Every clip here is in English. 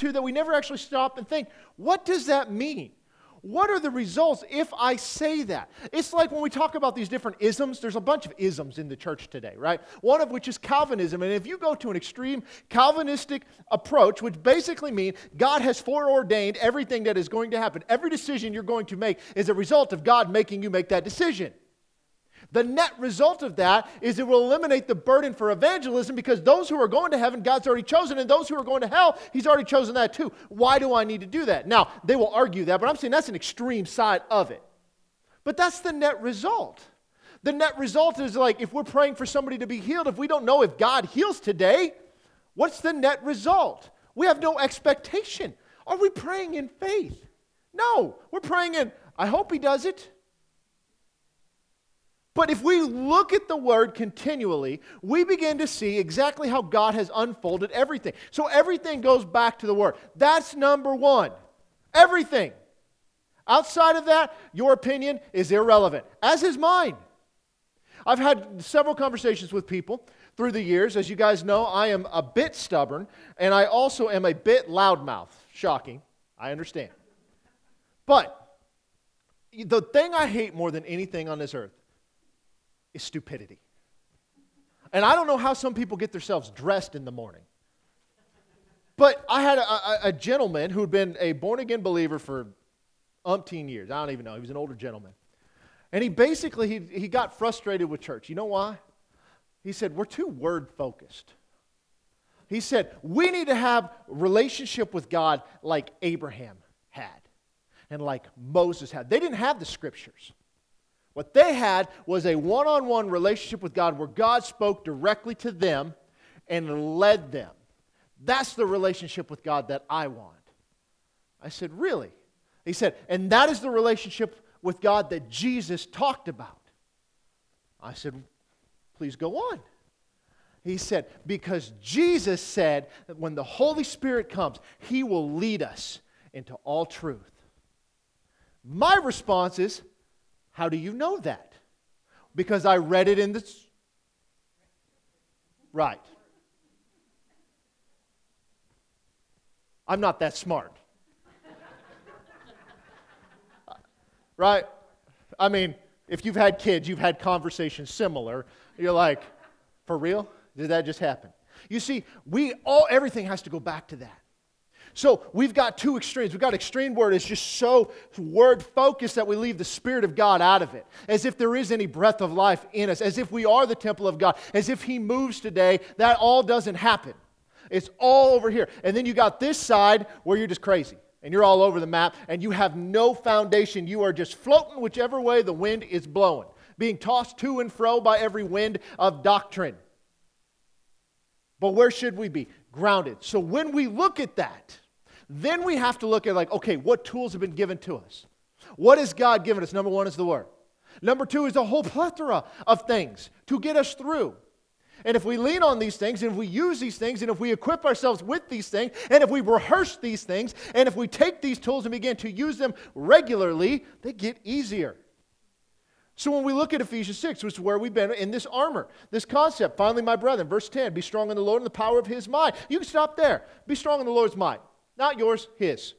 to that we never actually stop and think, what does that mean? What are the results if I say that? It's like when we talk about these different isms, there's a bunch of isms in the church today, right? One of which is Calvinism. And if you go to an extreme Calvinistic approach, which basically means God has foreordained everything that is going to happen, every decision you're going to make is a result of God making you make that decision. The net result of that is it will eliminate the burden for evangelism because those who are going to heaven, God's already chosen, and those who are going to hell, He's already chosen that too. Why do I need to do that? Now, they will argue that, but I'm saying that's an extreme side of it. But that's the net result. The net result is like if we're praying for somebody to be healed, if we don't know if God heals today, what's the net result? We have no expectation. Are we praying in faith? No, we're praying in, I hope He does it. But if we look at the word continually, we begin to see exactly how God has unfolded everything. So everything goes back to the word. That's number one. Everything. Outside of that, your opinion is irrelevant, as is mine. I've had several conversations with people through the years. As you guys know, I am a bit stubborn, and I also am a bit loudmouth. Shocking. I understand. But the thing I hate more than anything on this earth is stupidity. And I don't know how some people get themselves dressed in the morning. But I had a, a, a gentleman who had been a born again believer for umpteen years. I don't even know. He was an older gentleman. And he basically he, he got frustrated with church. You know why? He said, We're too word focused. He said, We need to have relationship with God like Abraham had and like Moses had. They didn't have the scriptures. What they had was a one on one relationship with God where God spoke directly to them and led them. That's the relationship with God that I want. I said, Really? He said, And that is the relationship with God that Jesus talked about. I said, Please go on. He said, Because Jesus said that when the Holy Spirit comes, He will lead us into all truth. My response is, how do you know that? Because I read it in the. Right. I'm not that smart. right? I mean, if you've had kids, you've had conversations similar. You're like, for real? Did that just happen? You see, we all everything has to go back to that. So we've got two extremes. We've got extreme word is just so word focused that we leave the Spirit of God out of it, as if there is any breath of life in us, as if we are the temple of God, as if He moves today. That all doesn't happen. It's all over here. And then you got this side where you're just crazy and you're all over the map and you have no foundation. You are just floating whichever way the wind is blowing, being tossed to and fro by every wind of doctrine. But where should we be? Grounded. So when we look at that, then we have to look at, like, okay, what tools have been given to us? What has God given us? Number one is the Word. Number two is a whole plethora of things to get us through. And if we lean on these things, and if we use these things, and if we equip ourselves with these things, and if we rehearse these things, and if we take these tools and begin to use them regularly, they get easier. So when we look at Ephesians 6, which is where we've been in this armor, this concept, finally, my brethren, verse 10, be strong in the Lord and the power of his might. You can stop there. Be strong in the Lord's might. Not yours, his.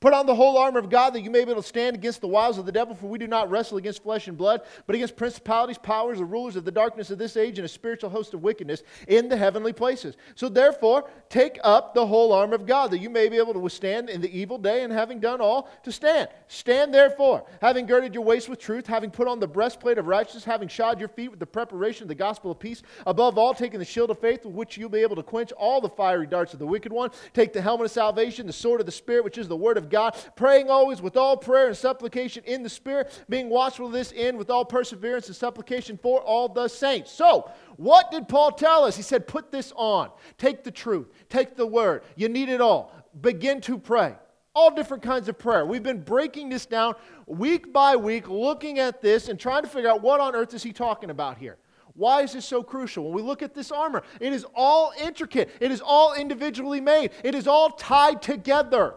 Put on the whole armor of God that you may be able to stand against the wiles of the devil, for we do not wrestle against flesh and blood, but against principalities, powers, the rulers of the darkness of this age, and a spiritual host of wickedness in the heavenly places. So therefore, take up the whole armor of God, that you may be able to withstand in the evil day, and having done all, to stand. Stand therefore, having girded your waist with truth, having put on the breastplate of righteousness, having shod your feet with the preparation of the gospel of peace, above all, taking the shield of faith with which you'll be able to quench all the fiery darts of the wicked one. Take the helmet of salvation, the sword of the Spirit, which is the word of God, praying always with all prayer and supplication in the Spirit, being watchful of this end with all perseverance and supplication for all the saints. So, what did Paul tell us? He said, Put this on. Take the truth, take the word. You need it all. Begin to pray. All different kinds of prayer. We've been breaking this down week by week, looking at this and trying to figure out what on earth is he talking about here. Why is this so crucial? When we look at this armor, it is all intricate, it is all individually made, it is all tied together.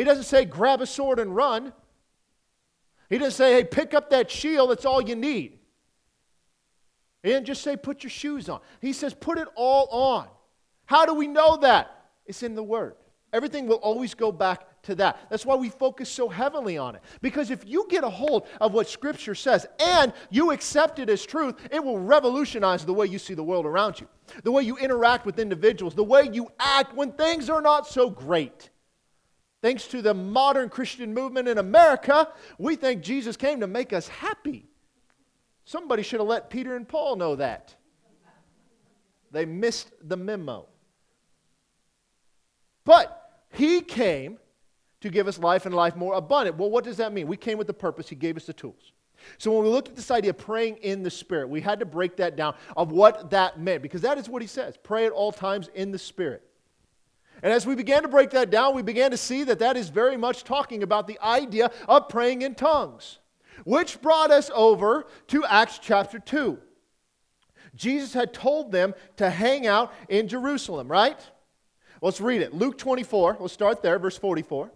He doesn't say, grab a sword and run. He doesn't say, hey, pick up that shield, that's all you need. He didn't just say, put your shoes on. He says, put it all on. How do we know that? It's in the Word. Everything will always go back to that. That's why we focus so heavily on it. Because if you get a hold of what Scripture says and you accept it as truth, it will revolutionize the way you see the world around you, the way you interact with individuals, the way you act when things are not so great. Thanks to the modern Christian movement in America, we think Jesus came to make us happy. Somebody should have let Peter and Paul know that. They missed the memo. But he came to give us life and life more abundant. Well, what does that mean? We came with the purpose, He gave us the tools. So when we looked at this idea of praying in the Spirit, we had to break that down of what that meant, because that is what He says pray at all times in the Spirit. And as we began to break that down, we began to see that that is very much talking about the idea of praying in tongues, which brought us over to Acts chapter 2. Jesus had told them to hang out in Jerusalem, right? Let's read it. Luke 24, we'll start there, verse 44.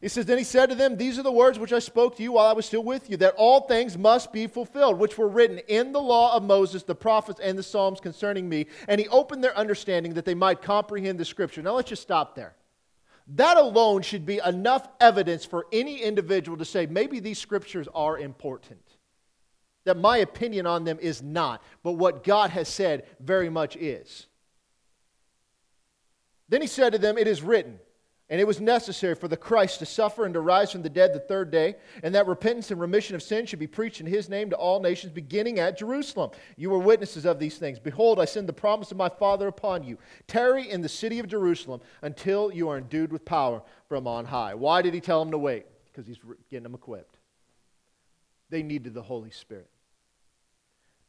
He says, Then he said to them, These are the words which I spoke to you while I was still with you, that all things must be fulfilled, which were written in the law of Moses, the prophets, and the Psalms concerning me. And he opened their understanding that they might comprehend the scripture. Now let's just stop there. That alone should be enough evidence for any individual to say, maybe these scriptures are important. That my opinion on them is not, but what God has said very much is. Then he said to them, It is written, and it was necessary for the Christ to suffer and to rise from the dead the third day, and that repentance and remission of sin should be preached in his name to all nations, beginning at Jerusalem. You were witnesses of these things. Behold, I send the promise of my Father upon you. Tarry in the city of Jerusalem until you are endued with power from on high. Why did he tell them to wait? Because he's getting them equipped. They needed the Holy Spirit.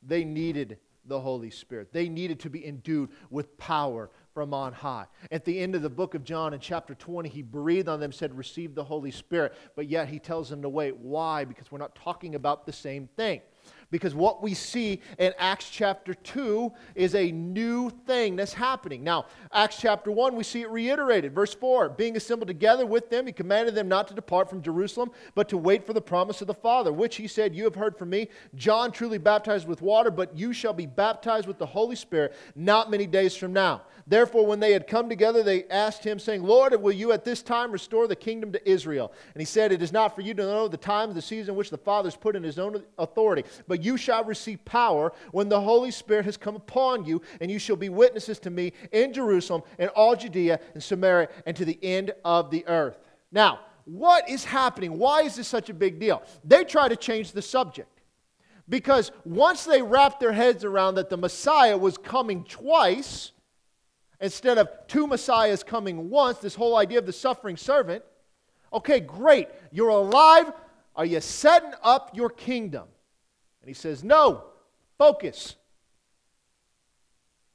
They needed the Holy Spirit. They needed to be endued with power from on high. At the end of the book of John in chapter 20, he breathed on them, said, Receive the Holy Spirit. But yet he tells them to wait. Why? Because we're not talking about the same thing. Because what we see in Acts chapter 2 is a new thing that's happening. Now, Acts chapter 1, we see it reiterated. Verse 4 Being assembled together with them, he commanded them not to depart from Jerusalem, but to wait for the promise of the Father, which he said, You have heard from me. John truly baptized with water, but you shall be baptized with the Holy Spirit not many days from now. Therefore, when they had come together, they asked him, saying, Lord, will you at this time restore the kingdom to Israel? And he said, It is not for you to know the time, the season which the Father has put in his own authority, but you shall receive power when the Holy Spirit has come upon you, and you shall be witnesses to me in Jerusalem and all Judea and Samaria and to the end of the earth. Now, what is happening? Why is this such a big deal? They try to change the subject. Because once they wrapped their heads around that the Messiah was coming twice, instead of two Messiahs coming once, this whole idea of the suffering servant, okay, great. You're alive. Are you setting up your kingdom? And he says, No, focus.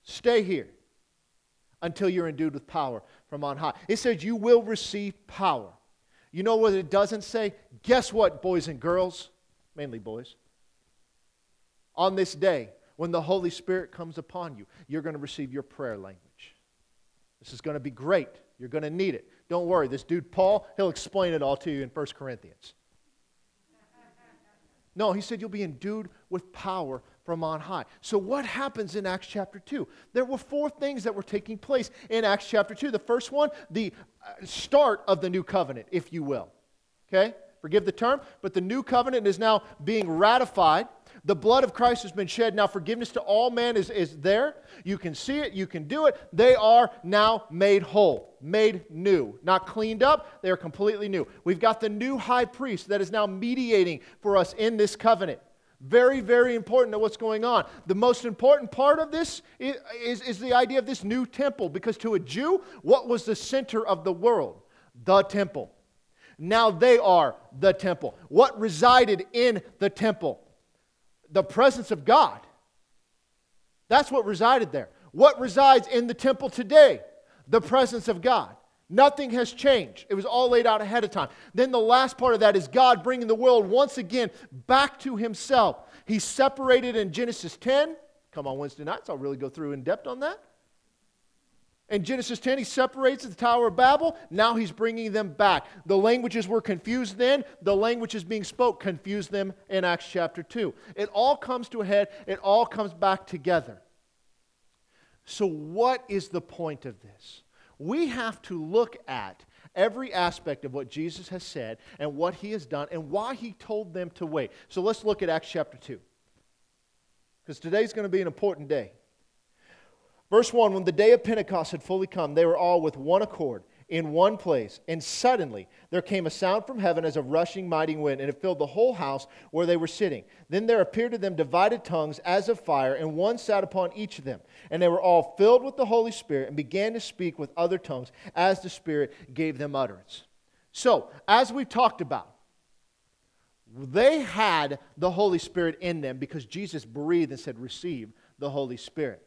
Stay here until you're endued with power from on high. It says you will receive power. You know what it doesn't say? Guess what, boys and girls? Mainly boys. On this day, when the Holy Spirit comes upon you, you're going to receive your prayer language. This is going to be great. You're going to need it. Don't worry, this dude Paul, he'll explain it all to you in 1 Corinthians. No, he said you'll be endued with power from on high. So, what happens in Acts chapter 2? There were four things that were taking place in Acts chapter 2. The first one, the uh, start of the new covenant, if you will. Okay? Forgive the term, but the new covenant is now being ratified. The blood of Christ has been shed. Now, forgiveness to all men is, is there. You can see it, you can do it. They are now made whole, made new. Not cleaned up, they are completely new. We've got the new high priest that is now mediating for us in this covenant. Very, very important to what's going on. The most important part of this is, is, is the idea of this new temple, because to a Jew, what was the center of the world? The temple. Now they are the temple. What resided in the temple? The presence of God. That's what resided there. What resides in the temple today? The presence of God. Nothing has changed. It was all laid out ahead of time. Then the last part of that is God bringing the world once again back to Himself. He separated in Genesis 10. Come on Wednesday nights, I'll really go through in depth on that. In Genesis 10, he separates the Tower of Babel. Now he's bringing them back. The languages were confused then. The languages being spoke confused them in Acts chapter 2. It all comes to a head, it all comes back together. So, what is the point of this? we have to look at every aspect of what Jesus has said and what he has done and why he told them to wait. So let's look at Acts chapter 2. Because today's going to be an important day. Verse 1 When the day of Pentecost had fully come, they were all with one accord in one place. And suddenly there came a sound from heaven as a rushing mighty wind, and it filled the whole house where they were sitting. Then there appeared to them divided tongues as of fire, and one sat upon each of them. And they were all filled with the Holy Spirit and began to speak with other tongues as the Spirit gave them utterance. So, as we've talked about, they had the Holy Spirit in them because Jesus breathed and said, Receive the Holy Spirit.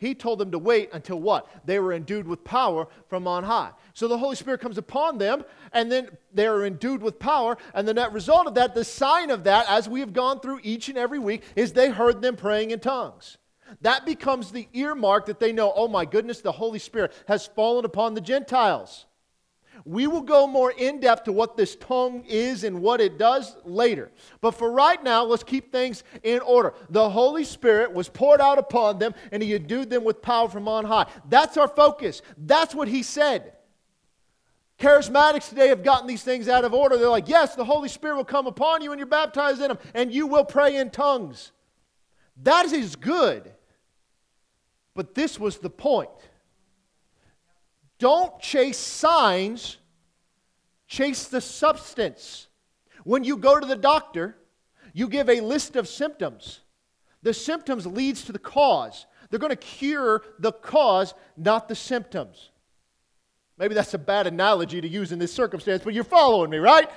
He told them to wait until what? They were endued with power from on high. So the Holy Spirit comes upon them, and then they are endued with power. And the net result of that, the sign of that, as we have gone through each and every week, is they heard them praying in tongues. That becomes the earmark that they know, oh my goodness, the Holy Spirit has fallen upon the Gentiles. We will go more in depth to what this tongue is and what it does later. But for right now, let's keep things in order. The Holy Spirit was poured out upon them, and He endued them with power from on high. That's our focus. That's what He said. Charismatics today have gotten these things out of order. They're like, yes, the Holy Spirit will come upon you and you're baptized in Him, and you will pray in tongues. That is good. But this was the point. Don't chase signs, chase the substance. When you go to the doctor, you give a list of symptoms. The symptoms leads to the cause. They're going to cure the cause, not the symptoms. Maybe that's a bad analogy to use in this circumstance, but you're following me, right?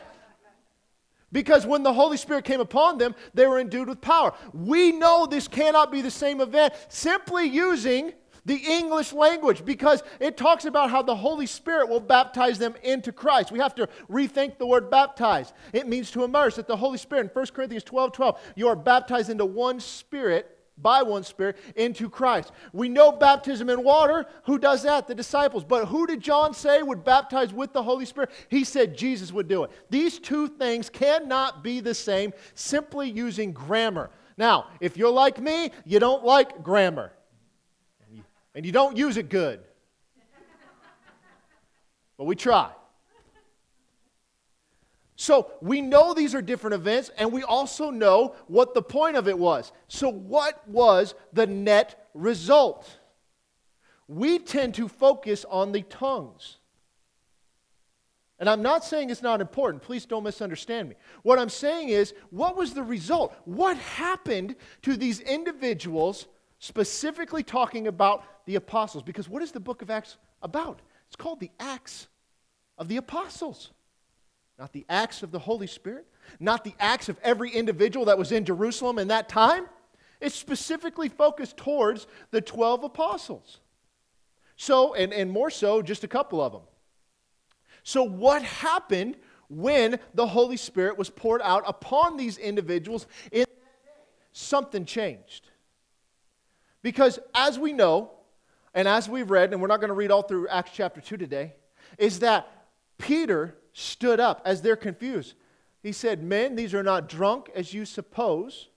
Because when the Holy Spirit came upon them, they were endued with power. We know this cannot be the same event simply using the English language because it talks about how the Holy Spirit will baptize them into Christ. We have to rethink the word baptize. It means to immerse. That the Holy Spirit, in 1 Corinthians 12 12, you are baptized into one Spirit by one Spirit into Christ. We know baptism in water. Who does that? The disciples. But who did John say would baptize with the Holy Spirit? He said Jesus would do it. These two things cannot be the same simply using grammar. Now, if you're like me, you don't like grammar and you don't use it good. but we try. So we know these are different events, and we also know what the point of it was. So, what was the net result? We tend to focus on the tongues. And I'm not saying it's not important. Please don't misunderstand me. What I'm saying is, what was the result? What happened to these individuals specifically talking about the apostles. Because what is the book of Acts about? It's called the Acts of the Apostles. Not the acts of the Holy Spirit, not the acts of every individual that was in Jerusalem in that time. It's specifically focused towards the 12 apostles. So, and, and more so, just a couple of them. So, what happened when the Holy Spirit was poured out upon these individuals? In something changed. Because as we know, and as we've read, and we're not going to read all through Acts chapter 2 today, is that Peter stood up as they're confused. He said, Men, these are not drunk as you suppose.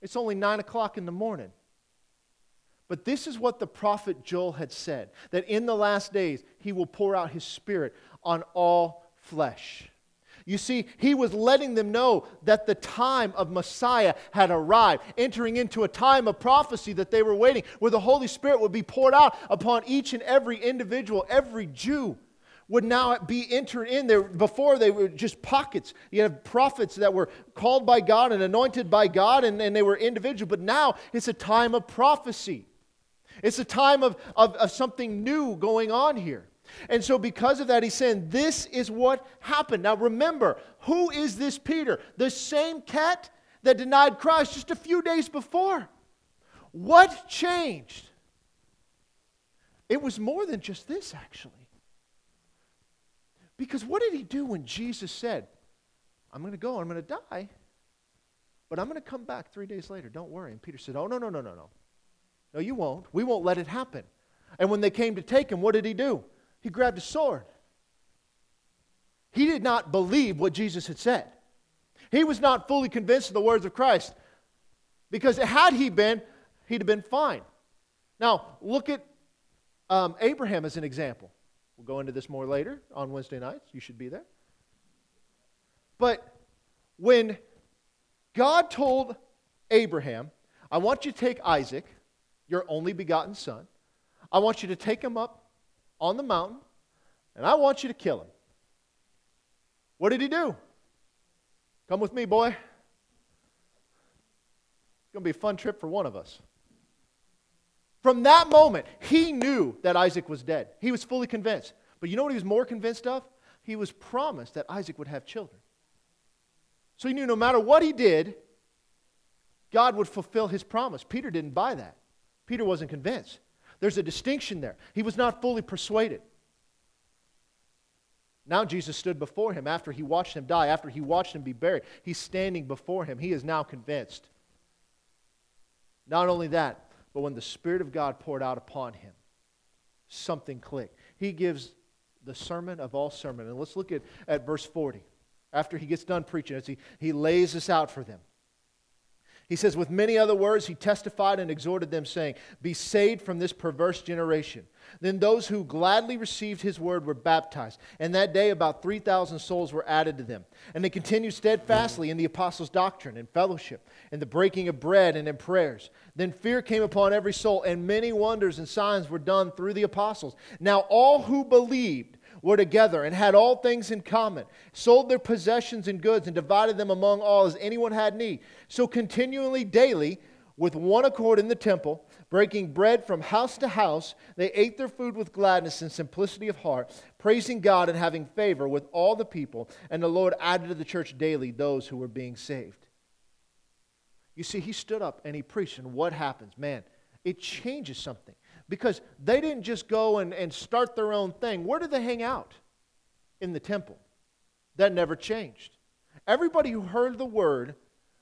It's only nine o'clock in the morning. But this is what the prophet Joel had said that in the last days he will pour out his spirit on all flesh. You see, he was letting them know that the time of Messiah had arrived, entering into a time of prophecy that they were waiting, where the Holy Spirit would be poured out upon each and every individual, every Jew would now be entered in there. Before they were just pockets. You have prophets that were called by God and anointed by God, and, and they were individual. But now it's a time of prophecy. It's a time of, of, of something new going on here. And so, because of that, he's saying, This is what happened. Now, remember, who is this Peter? The same cat that denied Christ just a few days before. What changed? It was more than just this, actually. Because what did he do when Jesus said, I'm going to go, I'm going to die, but I'm going to come back three days later. Don't worry. And Peter said, Oh, no, no, no, no, no. No, you won't. We won't let it happen. And when they came to take him, what did he do? He grabbed a sword. He did not believe what Jesus had said. He was not fully convinced of the words of Christ because had he been, he'd have been fine. Now, look at um, Abraham as an example. We'll go into this more later on Wednesday nights. You should be there. But when God told Abraham, I want you to take Isaac, your only begotten son, I want you to take him up on the mountain, and I want you to kill him. What did he do? Come with me, boy. It's going to be a fun trip for one of us. From that moment, he knew that Isaac was dead. He was fully convinced. But you know what he was more convinced of? He was promised that Isaac would have children. So he knew no matter what he did, God would fulfill his promise. Peter didn't buy that. Peter wasn't convinced. There's a distinction there. He was not fully persuaded. Now Jesus stood before him after he watched him die, after he watched him be buried. He's standing before him. He is now convinced. Not only that, but when the Spirit of God poured out upon him, something clicked. He gives the sermon of all sermon. And let's look at, at verse 40. After he gets done preaching, as he, he lays this out for them. He says, With many other words, he testified and exhorted them, saying, Be saved from this perverse generation. Then those who gladly received his word were baptized. And that day, about 3,000 souls were added to them. And they continued steadfastly in the apostles' doctrine and fellowship, in the breaking of bread and in prayers. Then fear came upon every soul, and many wonders and signs were done through the apostles. Now all who believed, were together and had all things in common, sold their possessions and goods, and divided them among all as anyone had need. So, continually, daily, with one accord in the temple, breaking bread from house to house, they ate their food with gladness and simplicity of heart, praising God and having favor with all the people. And the Lord added to the church daily those who were being saved. You see, he stood up and he preached, and what happens? Man, it changes something because they didn't just go and, and start their own thing. Where did they hang out? In the temple. That never changed. Everybody who heard the word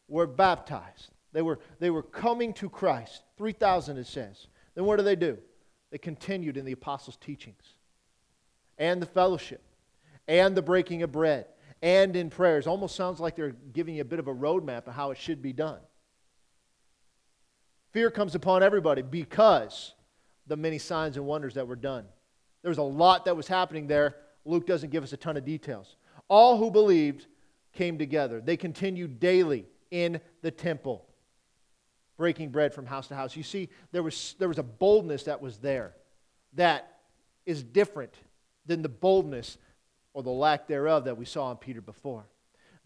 were baptized. They were, they were coming to Christ. 3,000, it says. Then what do they do? They continued in the apostles' teachings and the fellowship and the breaking of bread and in prayers. Almost sounds like they're giving you a bit of a roadmap of how it should be done. Fear comes upon everybody because the many signs and wonders that were done. There was a lot that was happening there. Luke doesn't give us a ton of details. All who believed came together. They continued daily in the temple, breaking bread from house to house. You see, there was, there was a boldness that was there that is different than the boldness or the lack thereof that we saw in Peter before.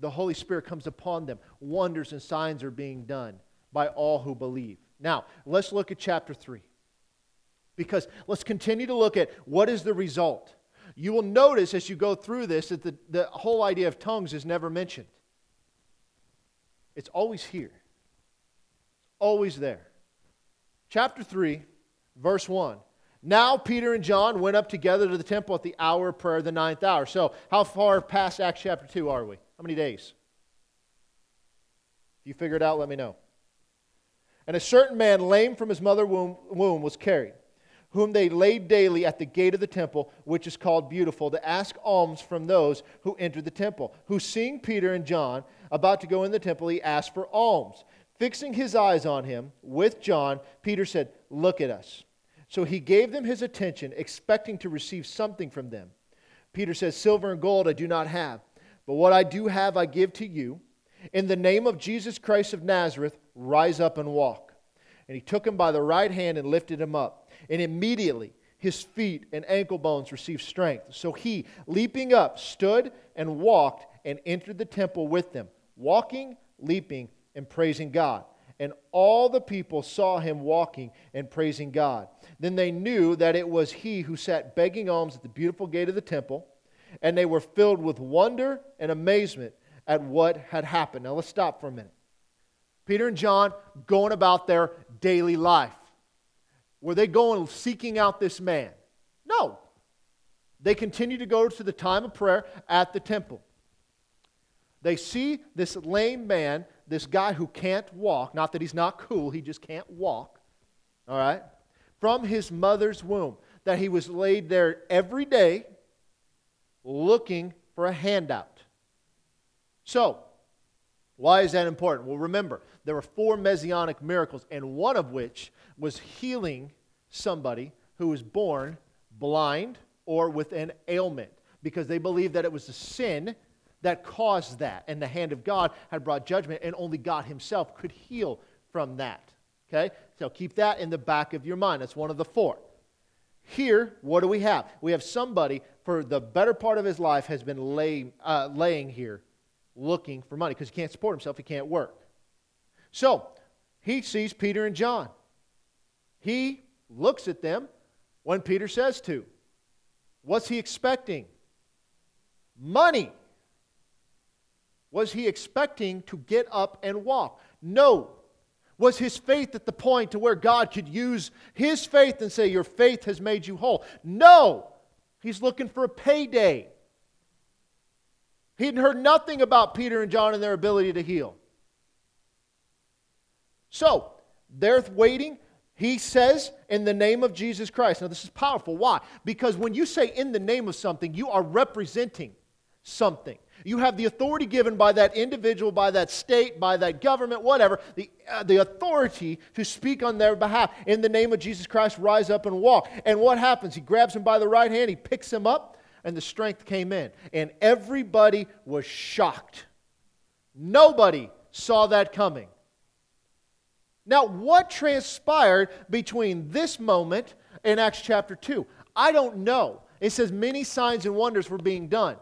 The Holy Spirit comes upon them. Wonders and signs are being done by all who believe. Now, let's look at chapter 3. Because let's continue to look at what is the result. You will notice as you go through this that the, the whole idea of tongues is never mentioned. It's always here, always there. Chapter 3, verse 1. Now Peter and John went up together to the temple at the hour of prayer, the ninth hour. So, how far past Acts chapter 2 are we? How many days? If you figure it out, let me know. And a certain man, lame from his mother womb, womb was carried whom they laid daily at the gate of the temple, which is called Beautiful, to ask alms from those who entered the temple. Who, seeing Peter and John about to go in the temple, he asked for alms. Fixing his eyes on him with John, Peter said, Look at us. So he gave them his attention, expecting to receive something from them. Peter says, Silver and gold I do not have, but what I do have I give to you. In the name of Jesus Christ of Nazareth, rise up and walk. And he took him by the right hand and lifted him up and immediately his feet and ankle bones received strength. So he, leaping up, stood and walked and entered the temple with them, walking, leaping, and praising God. And all the people saw him walking and praising God. Then they knew that it was he who sat begging alms at the beautiful gate of the temple, and they were filled with wonder and amazement at what had happened. Now let's stop for a minute. Peter and John going about their daily life. Were they going seeking out this man? No. They continue to go to the time of prayer at the temple. They see this lame man, this guy who can't walk, not that he's not cool, he just can't walk, all right, from his mother's womb, that he was laid there every day looking for a handout. So, why is that important? Well, remember, there were four messianic miracles, and one of which was healing somebody who was born blind or with an ailment because they believed that it was the sin that caused that. And the hand of God had brought judgment, and only God Himself could heal from that. Okay? So keep that in the back of your mind. That's one of the four. Here, what do we have? We have somebody for the better part of his life has been lay, uh, laying here looking for money because he can't support himself, he can't work. So he sees Peter and John. He looks at them when Peter says to. What's he expecting? Money. Was he expecting to get up and walk? No. Was his faith at the point to where God could use his faith and say, Your faith has made you whole? No. He's looking for a payday. He had heard nothing about Peter and John and their ability to heal. So, they're waiting. He says, in the name of Jesus Christ. Now, this is powerful. Why? Because when you say in the name of something, you are representing something. You have the authority given by that individual, by that state, by that government, whatever, the, uh, the authority to speak on their behalf. In the name of Jesus Christ, rise up and walk. And what happens? He grabs him by the right hand, he picks him up, and the strength came in. And everybody was shocked. Nobody saw that coming. Now, what transpired between this moment and Acts chapter 2? I don't know. It says many signs and wonders were being done.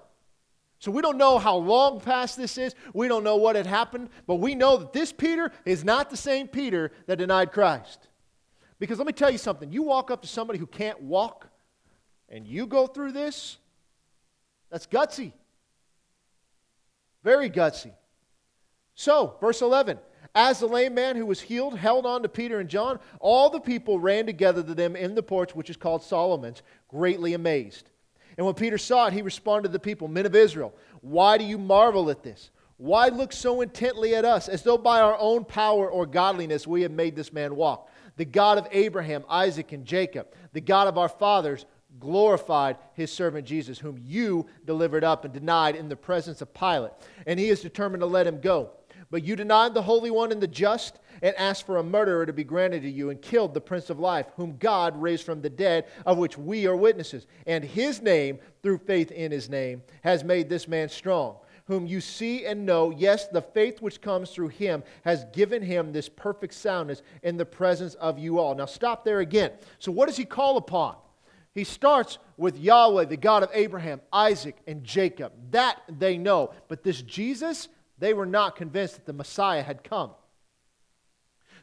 So we don't know how long past this is. We don't know what had happened, but we know that this Peter is not the same Peter that denied Christ. Because let me tell you something you walk up to somebody who can't walk and you go through this, that's gutsy. Very gutsy. So, verse 11 As the lame man who was healed held on to Peter and John, all the people ran together to them in the porch, which is called Solomon's, greatly amazed. And when Peter saw it, he responded to the people, Men of Israel, why do you marvel at this? Why look so intently at us, as though by our own power or godliness we have made this man walk? The God of Abraham, Isaac, and Jacob, the God of our fathers, glorified his servant Jesus, whom you delivered up and denied in the presence of Pilate. And he is determined to let him go. But you denied the Holy One and the just, and asked for a murderer to be granted to you, and killed the Prince of Life, whom God raised from the dead, of which we are witnesses. And his name, through faith in his name, has made this man strong. Whom you see and know, yes, the faith which comes through him has given him this perfect soundness in the presence of you all. Now, stop there again. So, what does he call upon? He starts with Yahweh, the God of Abraham, Isaac, and Jacob. That they know. But this Jesus, they were not convinced that the Messiah had come.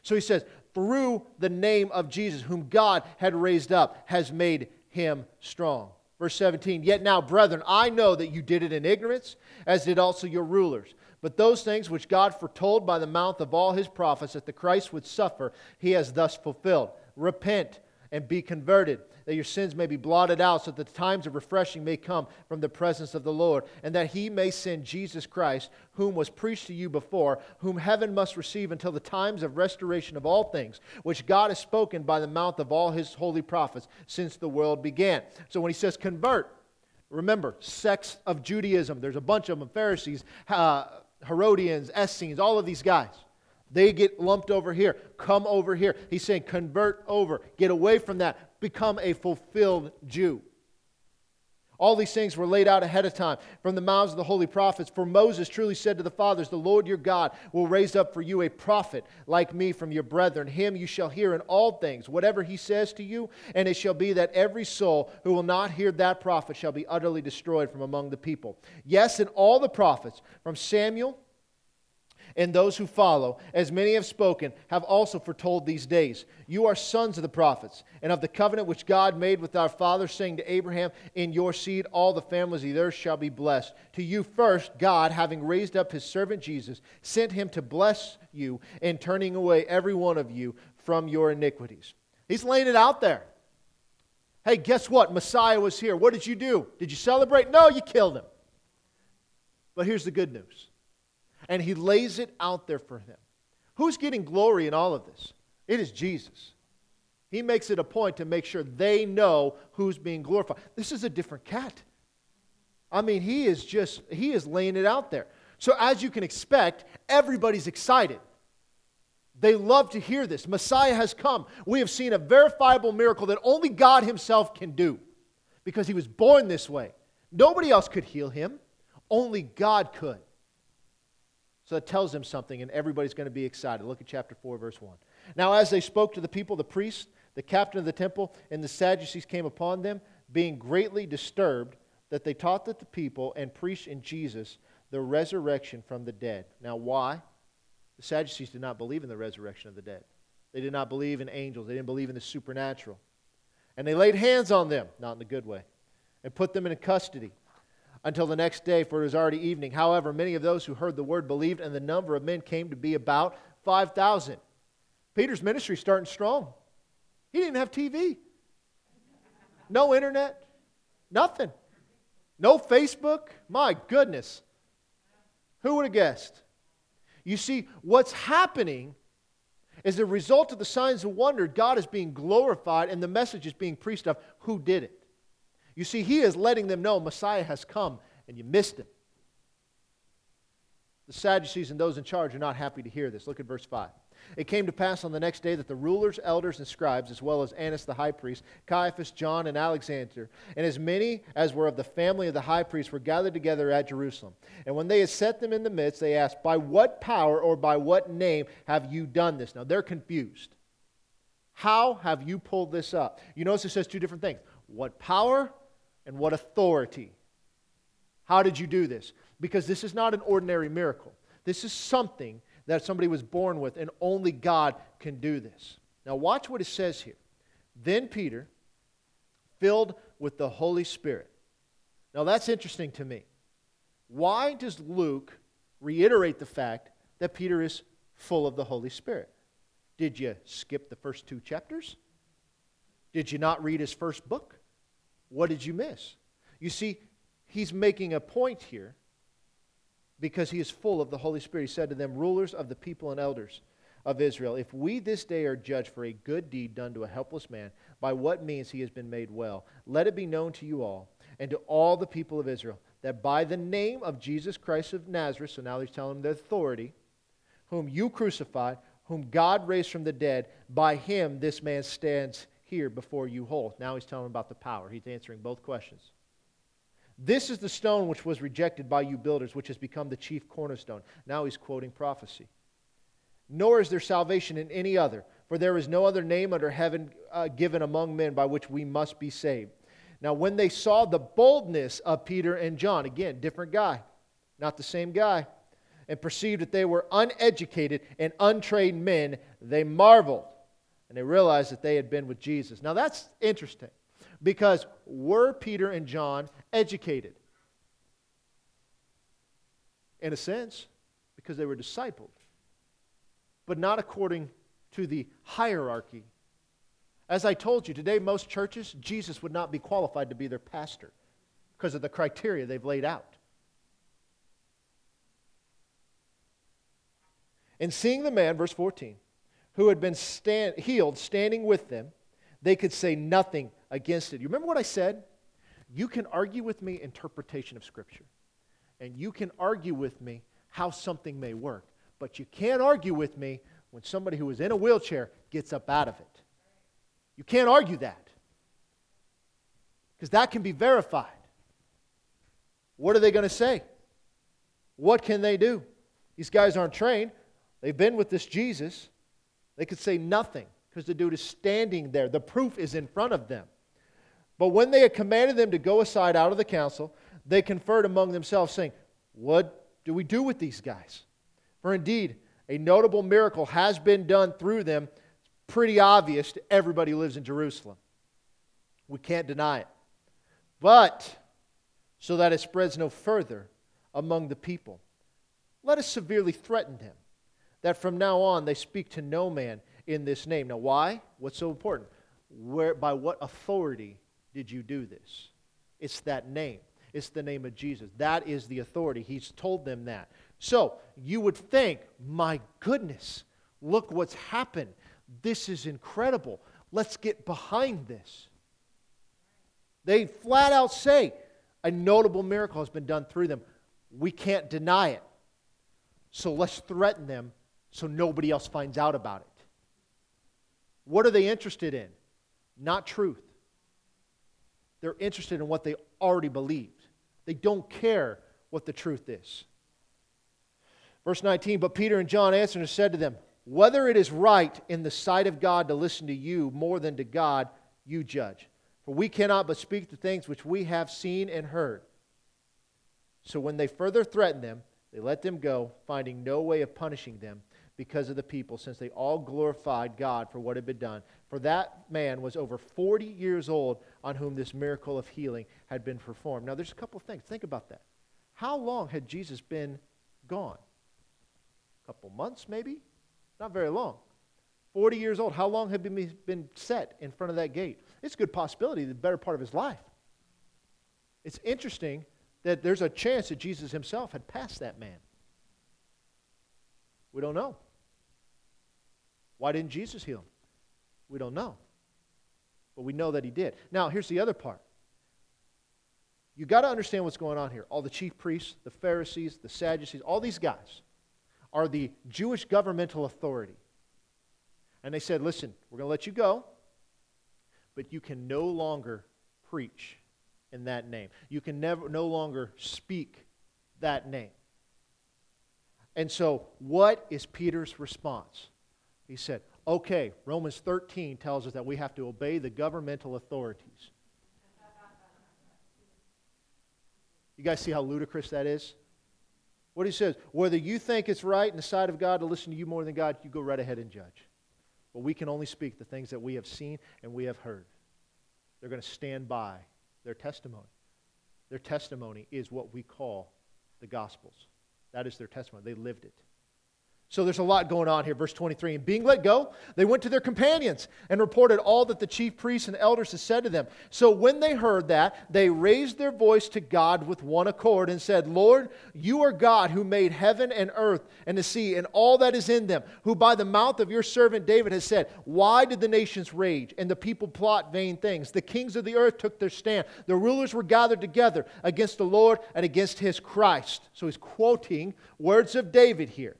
So he says, through the name of Jesus, whom God had raised up, has made him strong. Verse 17, yet now, brethren, I know that you did it in ignorance, as did also your rulers. But those things which God foretold by the mouth of all his prophets that the Christ would suffer, he has thus fulfilled. Repent and be converted that your sins may be blotted out, so that the times of refreshing may come from the presence of the Lord, and that he may send Jesus Christ, whom was preached to you before, whom heaven must receive until the times of restoration of all things, which God has spoken by the mouth of all his holy prophets since the world began. So when he says convert, remember, sects of Judaism, there's a bunch of them Pharisees, uh, Herodians, Essenes, all of these guys. They get lumped over here. Come over here. He's saying, convert over. Get away from that. Become a fulfilled Jew. All these things were laid out ahead of time from the mouths of the holy prophets. For Moses truly said to the fathers, The Lord your God will raise up for you a prophet like me from your brethren. Him you shall hear in all things, whatever he says to you. And it shall be that every soul who will not hear that prophet shall be utterly destroyed from among the people. Yes, and all the prophets, from Samuel and those who follow, as many have spoken, have also foretold these days. You are sons of the prophets, and of the covenant which God made with our father, saying to Abraham, In your seed all the families of the earth shall be blessed. To you first, God, having raised up his servant Jesus, sent him to bless you in turning away every one of you from your iniquities. He's laying it out there. Hey, guess what? Messiah was here. What did you do? Did you celebrate? No, you killed him. But here's the good news and he lays it out there for them. Who's getting glory in all of this? It is Jesus. He makes it a point to make sure they know who's being glorified. This is a different cat. I mean, he is just, he is laying it out there. So, as you can expect, everybody's excited. They love to hear this. Messiah has come. We have seen a verifiable miracle that only God Himself can do. because he was born this way. Nobody else could heal him, only God could. So that tells them something, and everybody's going to be excited. Look at chapter 4, verse 1. Now, as they spoke to the people, the priest, the captain of the temple, and the Sadducees came upon them, being greatly disturbed that they taught that the people and preached in Jesus the resurrection from the dead. Now, why? The Sadducees did not believe in the resurrection of the dead. They did not believe in angels. They didn't believe in the supernatural. And they laid hands on them, not in a good way, and put them in custody until the next day, for it was already evening. However, many of those who heard the word believed, and the number of men came to be about 5,000. Peter's ministry starting strong. He didn't have TV, no internet, nothing. No Facebook. My goodness. Who would have guessed? You see, what's happening is a result of the signs of wonder, God is being glorified and the message is being preached of who did it. You see, He is letting them know Messiah has come and you missed him. The Sadducees and those in charge are not happy to hear this. Look at verse 5. It came to pass on the next day that the rulers, elders, and scribes, as well as Annas the high priest, Caiaphas, John, and Alexander, and as many as were of the family of the high priest, were gathered together at Jerusalem. And when they had set them in the midst, they asked, By what power or by what name have you done this? Now they're confused. How have you pulled this up? You notice it says two different things what power and what authority. How did you do this? Because this is not an ordinary miracle. This is something that somebody was born with, and only God can do this. Now, watch what it says here. Then Peter, filled with the Holy Spirit. Now, that's interesting to me. Why does Luke reiterate the fact that Peter is full of the Holy Spirit? Did you skip the first two chapters? Did you not read his first book? What did you miss? You see, he's making a point here because he is full of the Holy Spirit. He said to them, Rulers of the people and elders of Israel, if we this day are judged for a good deed done to a helpless man, by what means he has been made well, let it be known to you all and to all the people of Israel that by the name of Jesus Christ of Nazareth, so now he's telling them the authority, whom you crucified, whom God raised from the dead, by him this man stands here before you whole. Now he's telling about the power. He's answering both questions. This is the stone which was rejected by you builders, which has become the chief cornerstone. Now he's quoting prophecy. Nor is there salvation in any other, for there is no other name under heaven uh, given among men by which we must be saved. Now, when they saw the boldness of Peter and John, again, different guy, not the same guy, and perceived that they were uneducated and untrained men, they marveled and they realized that they had been with Jesus. Now, that's interesting because were Peter and John educated? In a sense, because they were discipled, but not according to the hierarchy. As I told you, today, most churches, Jesus would not be qualified to be their pastor because of the criteria they've laid out. And seeing the man, verse 14, who had been stand, healed standing with them, they could say nothing against it. You remember what I said? You can argue with me interpretation of Scripture, and you can argue with me how something may work, but you can't argue with me when somebody who is in a wheelchair gets up out of it. You can't argue that because that can be verified. What are they going to say? What can they do? These guys aren't trained. They've been with this Jesus. They could say nothing because the dude is standing there. The proof is in front of them. But when they had commanded them to go aside out of the council, they conferred among themselves, saying, What do we do with these guys? For indeed, a notable miracle has been done through them. It's pretty obvious to everybody who lives in Jerusalem. We can't deny it. But so that it spreads no further among the people, let us severely threaten them that from now on they speak to no man in this name. Now, why? What's so important? Where, by what authority did you do this? It's that name. It's the name of Jesus. That is the authority. He's told them that. So you would think, my goodness, look what's happened. This is incredible. Let's get behind this. They flat out say, a notable miracle has been done through them. We can't deny it. So let's threaten them so nobody else finds out about it. What are they interested in? Not truth. They're interested in what they already believed. They don't care what the truth is. Verse 19 But Peter and John answered and said to them, Whether it is right in the sight of God to listen to you more than to God, you judge. For we cannot but speak the things which we have seen and heard. So when they further threatened them, they let them go, finding no way of punishing them because of the people, since they all glorified God for what had been done. For that man was over 40 years old on whom this miracle of healing had been performed. Now, there's a couple of things. Think about that. How long had Jesus been gone? A couple months, maybe? Not very long. 40 years old. How long had he been set in front of that gate? It's a good possibility, the better part of his life. It's interesting that there's a chance that Jesus himself had passed that man. We don't know. Why didn't Jesus heal him? We don't know. But we know that he did. Now, here's the other part. You got to understand what's going on here. All the chief priests, the Pharisees, the Sadducees, all these guys are the Jewish governmental authority. And they said, listen, we're going to let you go, but you can no longer preach in that name. You can never, no longer speak that name. And so, what is Peter's response? He said, okay, Romans 13 tells us that we have to obey the governmental authorities. You guys see how ludicrous that is? What he says, whether you think it's right in the sight of God to listen to you more than God, you go right ahead and judge. But we can only speak the things that we have seen and we have heard. They're going to stand by their testimony. Their testimony is what we call the Gospels. That is their testimony. They lived it. So there's a lot going on here. Verse 23 And being let go, they went to their companions and reported all that the chief priests and elders had said to them. So when they heard that, they raised their voice to God with one accord and said, Lord, you are God who made heaven and earth and the sea and all that is in them, who by the mouth of your servant David has said, Why did the nations rage and the people plot vain things? The kings of the earth took their stand. The rulers were gathered together against the Lord and against his Christ. So he's quoting words of David here.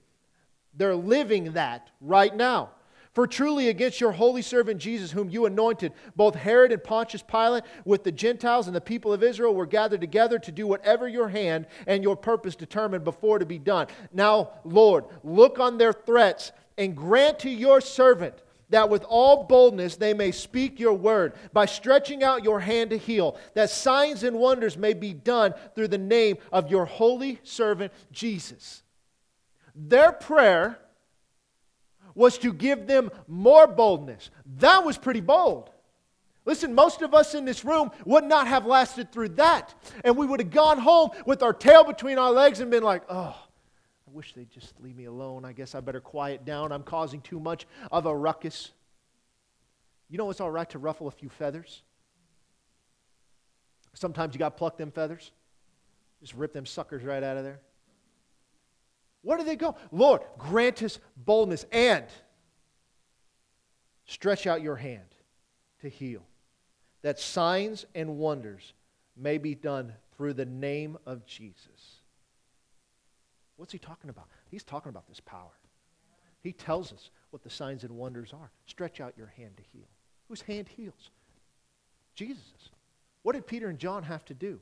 They're living that right now. For truly against your holy servant Jesus, whom you anointed, both Herod and Pontius Pilate, with the Gentiles and the people of Israel, were gathered together to do whatever your hand and your purpose determined before to be done. Now, Lord, look on their threats and grant to your servant that with all boldness they may speak your word by stretching out your hand to heal, that signs and wonders may be done through the name of your holy servant Jesus. Their prayer was to give them more boldness. That was pretty bold. Listen, most of us in this room would not have lasted through that. And we would have gone home with our tail between our legs and been like, oh, I wish they'd just leave me alone. I guess I better quiet down. I'm causing too much of a ruckus. You know it's all right to ruffle a few feathers? Sometimes you got to pluck them feathers. Just rip them suckers right out of there. Where do they go? Lord, grant us boldness and stretch out your hand to heal, that signs and wonders may be done through the name of Jesus. What's he talking about? He's talking about this power. He tells us what the signs and wonders are. Stretch out your hand to heal. Whose hand heals? Jesus'. What did Peter and John have to do?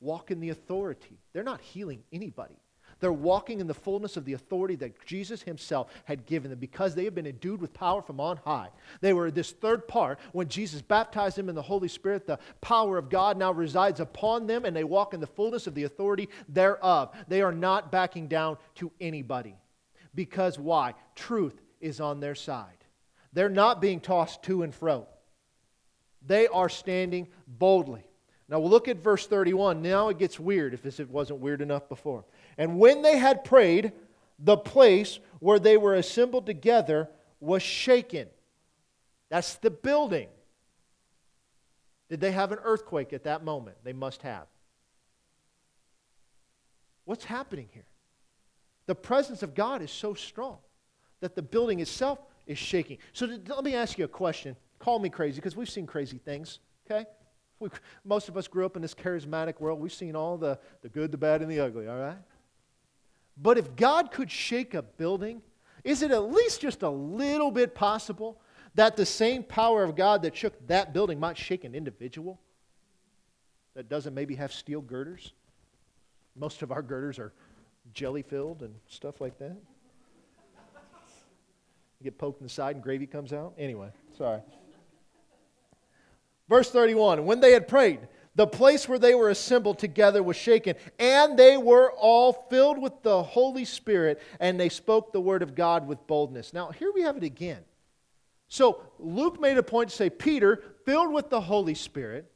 Walk in the authority. They're not healing anybody. They're walking in the fullness of the authority that Jesus himself had given them because they have been endued with power from on high. They were this third part. When Jesus baptized them in the Holy Spirit, the power of God now resides upon them and they walk in the fullness of the authority thereof. They are not backing down to anybody. Because why? Truth is on their side. They're not being tossed to and fro. They are standing boldly. Now we'll look at verse 31. Now it gets weird if it wasn't weird enough before. And when they had prayed, the place where they were assembled together was shaken. That's the building. Did they have an earthquake at that moment? They must have. What's happening here? The presence of God is so strong that the building itself is shaking. So let me ask you a question. Call me crazy because we've seen crazy things, okay? We, most of us grew up in this charismatic world. We've seen all the, the good, the bad, and the ugly, all right? But if God could shake a building, is it at least just a little bit possible that the same power of God that shook that building might shake an individual? that doesn't maybe have steel girders? Most of our girders are jelly filled and stuff like that. You get poked in the side and gravy comes out. Anyway, sorry. Verse 31 When they had prayed, the place where they were assembled together was shaken, and they were all filled with the Holy Spirit, and they spoke the word of God with boldness. Now, here we have it again. So, Luke made a point to say, Peter, filled with the Holy Spirit,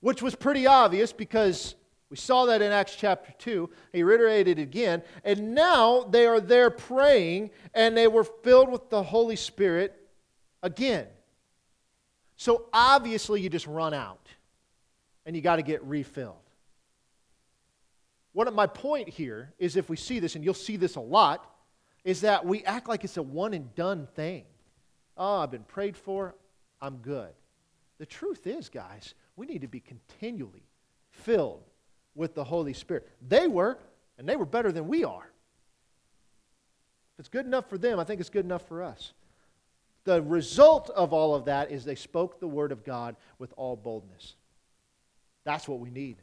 which was pretty obvious because we saw that in Acts chapter 2. He reiterated it again. And now they are there praying, and they were filled with the Holy Spirit again. So, obviously, you just run out and you got to get refilled. What of my point here is if we see this, and you'll see this a lot, is that we act like it's a one and done thing. Oh, I've been prayed for, I'm good. The truth is, guys, we need to be continually filled with the Holy Spirit. They were, and they were better than we are. If it's good enough for them, I think it's good enough for us. The result of all of that is they spoke the word of God with all boldness. That's what we need.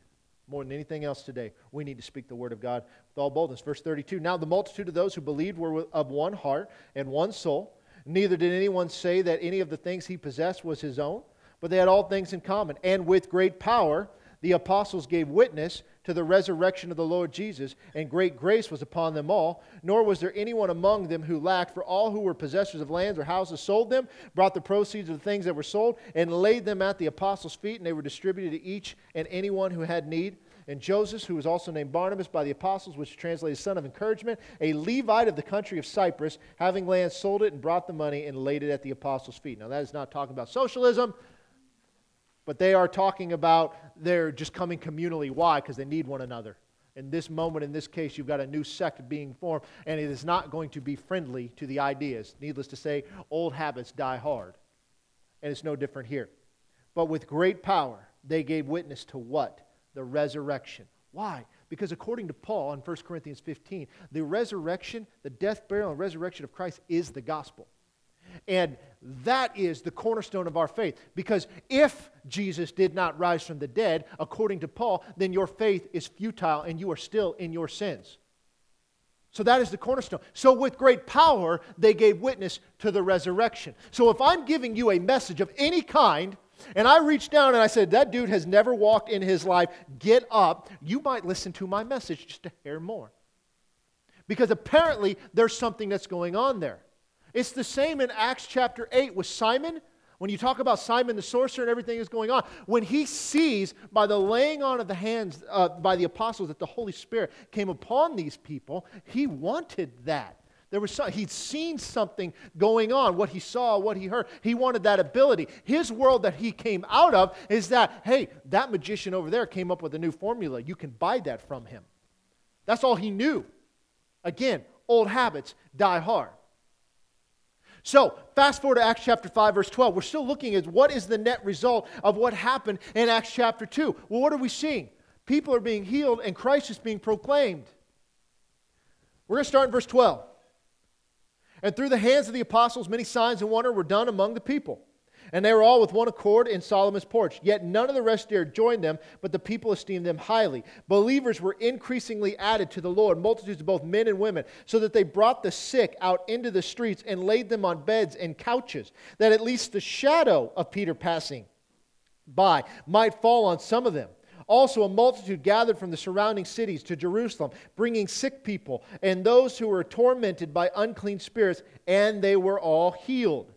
More than anything else today, we need to speak the word of God with all boldness. Verse 32 Now the multitude of those who believed were of one heart and one soul. Neither did anyone say that any of the things he possessed was his own, but they had all things in common. And with great power, the apostles gave witness to the resurrection of the Lord Jesus, and great grace was upon them all. Nor was there anyone among them who lacked, for all who were possessors of lands or houses sold them, brought the proceeds of the things that were sold, and laid them at the apostles' feet, and they were distributed to each and anyone who had need. And Joseph, who was also named Barnabas by the apostles, which translated son of encouragement, a Levite of the country of Cyprus, having land, sold it and brought the money and laid it at the apostles' feet. Now, that is not talking about socialism. But they are talking about they're just coming communally. Why? Because they need one another. In this moment, in this case, you've got a new sect being formed, and it is not going to be friendly to the ideas. Needless to say, old habits die hard. And it's no different here. But with great power, they gave witness to what? The resurrection. Why? Because according to Paul in 1 Corinthians 15, the resurrection, the death, burial, and resurrection of Christ is the gospel. And that is the cornerstone of our faith. Because if Jesus did not rise from the dead, according to Paul, then your faith is futile and you are still in your sins. So that is the cornerstone. So, with great power, they gave witness to the resurrection. So, if I'm giving you a message of any kind, and I reached down and I said, That dude has never walked in his life, get up, you might listen to my message just to hear more. Because apparently there's something that's going on there. It's the same in Acts chapter 8 with Simon. When you talk about Simon the sorcerer and everything is going on, when he sees by the laying on of the hands uh, by the apostles that the Holy Spirit came upon these people, he wanted that. There was some, he'd seen something going on, what he saw, what he heard. He wanted that ability. His world that he came out of is that, hey, that magician over there came up with a new formula. You can buy that from him. That's all he knew. Again, old habits die hard. So, fast forward to Acts chapter 5, verse 12. We're still looking at what is the net result of what happened in Acts chapter 2. Well, what are we seeing? People are being healed and Christ is being proclaimed. We're going to start in verse 12. And through the hands of the apostles, many signs and wonder were done among the people. And they were all with one accord in Solomon's porch. Yet none of the rest dared join them, but the people esteemed them highly. Believers were increasingly added to the Lord, multitudes of both men and women, so that they brought the sick out into the streets and laid them on beds and couches, that at least the shadow of Peter passing by might fall on some of them. Also, a multitude gathered from the surrounding cities to Jerusalem, bringing sick people and those who were tormented by unclean spirits, and they were all healed.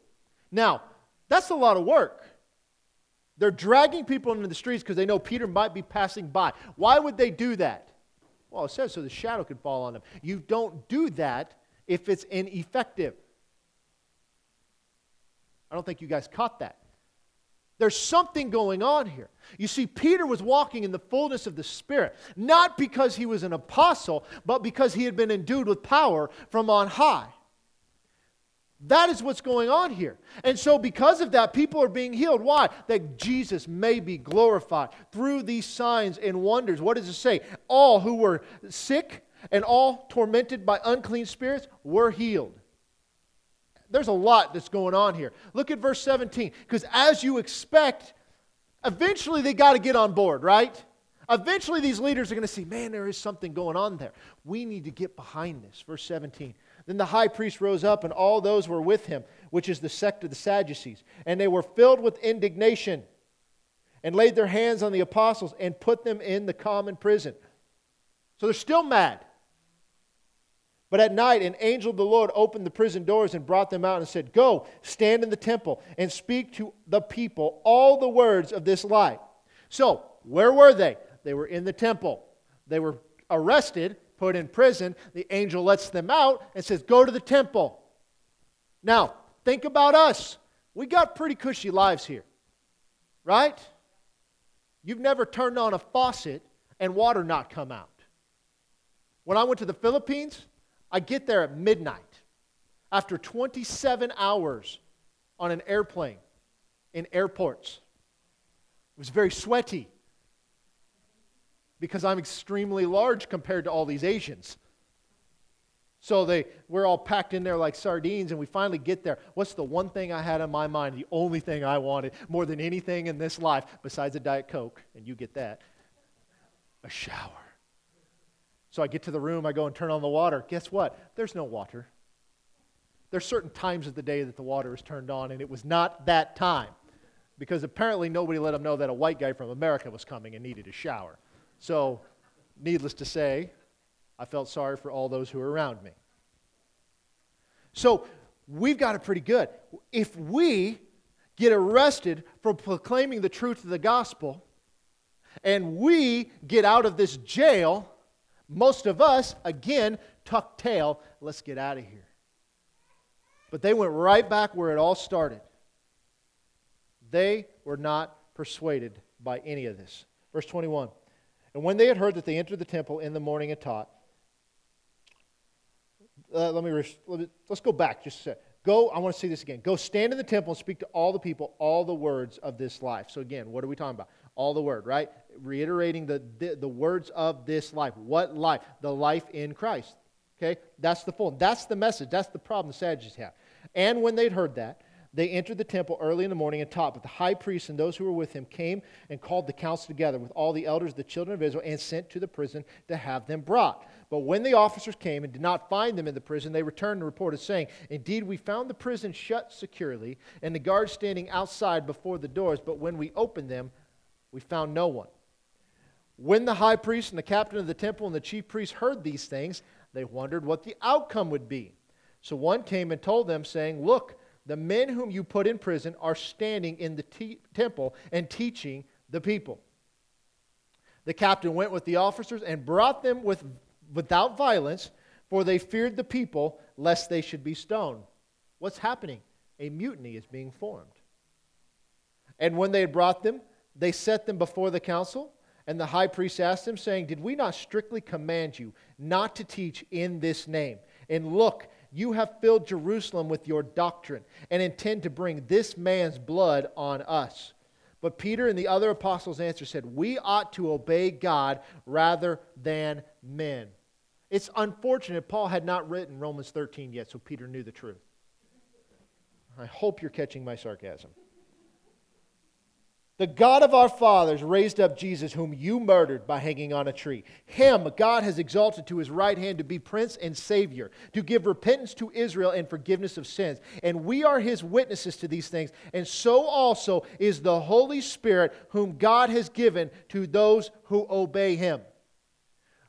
Now, that's a lot of work. They're dragging people into the streets because they know Peter might be passing by. Why would they do that? Well, it says so the shadow could fall on them. You don't do that if it's ineffective. I don't think you guys caught that. There's something going on here. You see, Peter was walking in the fullness of the Spirit, not because he was an apostle, but because he had been endued with power from on high. That is what's going on here. And so, because of that, people are being healed. Why? That Jesus may be glorified through these signs and wonders. What does it say? All who were sick and all tormented by unclean spirits were healed. There's a lot that's going on here. Look at verse 17. Because as you expect, eventually they got to get on board, right? Eventually, these leaders are going to see, man, there is something going on there. We need to get behind this. Verse 17. Then the high priest rose up, and all those were with him, which is the sect of the Sadducees. And they were filled with indignation, and laid their hands on the apostles, and put them in the common prison. So they're still mad. But at night, an angel of the Lord opened the prison doors and brought them out and said, Go, stand in the temple, and speak to the people all the words of this life. So, where were they? They were in the temple. They were arrested, put in prison. The angel lets them out and says, Go to the temple. Now, think about us. We got pretty cushy lives here, right? You've never turned on a faucet and water not come out. When I went to the Philippines, I get there at midnight after 27 hours on an airplane in airports. It was very sweaty because I'm extremely large compared to all these Asians. So they, we're all packed in there like sardines, and we finally get there. What's the one thing I had on my mind, the only thing I wanted more than anything in this life, besides a Diet Coke, and you get that? A shower. So I get to the room, I go and turn on the water. Guess what? There's no water. There's certain times of the day that the water is turned on, and it was not that time because apparently nobody let them know that a white guy from America was coming and needed a shower. So, needless to say, I felt sorry for all those who were around me. So, we've got it pretty good. If we get arrested for proclaiming the truth of the gospel and we get out of this jail, most of us, again, tuck tail, let's get out of here. But they went right back where it all started. They were not persuaded by any of this. Verse 21. And when they had heard that they entered the temple in the morning and taught, uh, let, me let me let's go back just a sec. Go, I want to see this again. Go stand in the temple and speak to all the people all the words of this life. So, again, what are we talking about? All the word, right? Reiterating the, the, the words of this life. What life? The life in Christ. Okay? That's the full. That's the message. That's the problem the Sadducees have. And when they'd heard that, they entered the temple early in the morning and taught. But the high priest and those who were with him came and called the council together with all the elders, the children of Israel, and sent to the prison to have them brought. But when the officers came and did not find them in the prison, they returned and reported, saying, Indeed, we found the prison shut securely, and the guards standing outside before the doors. But when we opened them, we found no one. When the high priest and the captain of the temple and the chief priest heard these things, they wondered what the outcome would be. So one came and told them, saying, Look, the men whom you put in prison are standing in the te- temple and teaching the people. The captain went with the officers and brought them with, without violence, for they feared the people, lest they should be stoned. What's happening? A mutiny is being formed. And when they had brought them, they set them before the council. And the high priest asked them, saying, Did we not strictly command you not to teach in this name? And look, you have filled Jerusalem with your doctrine and intend to bring this man's blood on us. But Peter and the other apostles answered, said, We ought to obey God rather than men. It's unfortunate Paul had not written Romans 13 yet, so Peter knew the truth. I hope you're catching my sarcasm. The God of our fathers raised up Jesus, whom you murdered by hanging on a tree. Him God has exalted to his right hand to be prince and savior, to give repentance to Israel and forgiveness of sins. And we are his witnesses to these things. And so also is the Holy Spirit, whom God has given to those who obey him.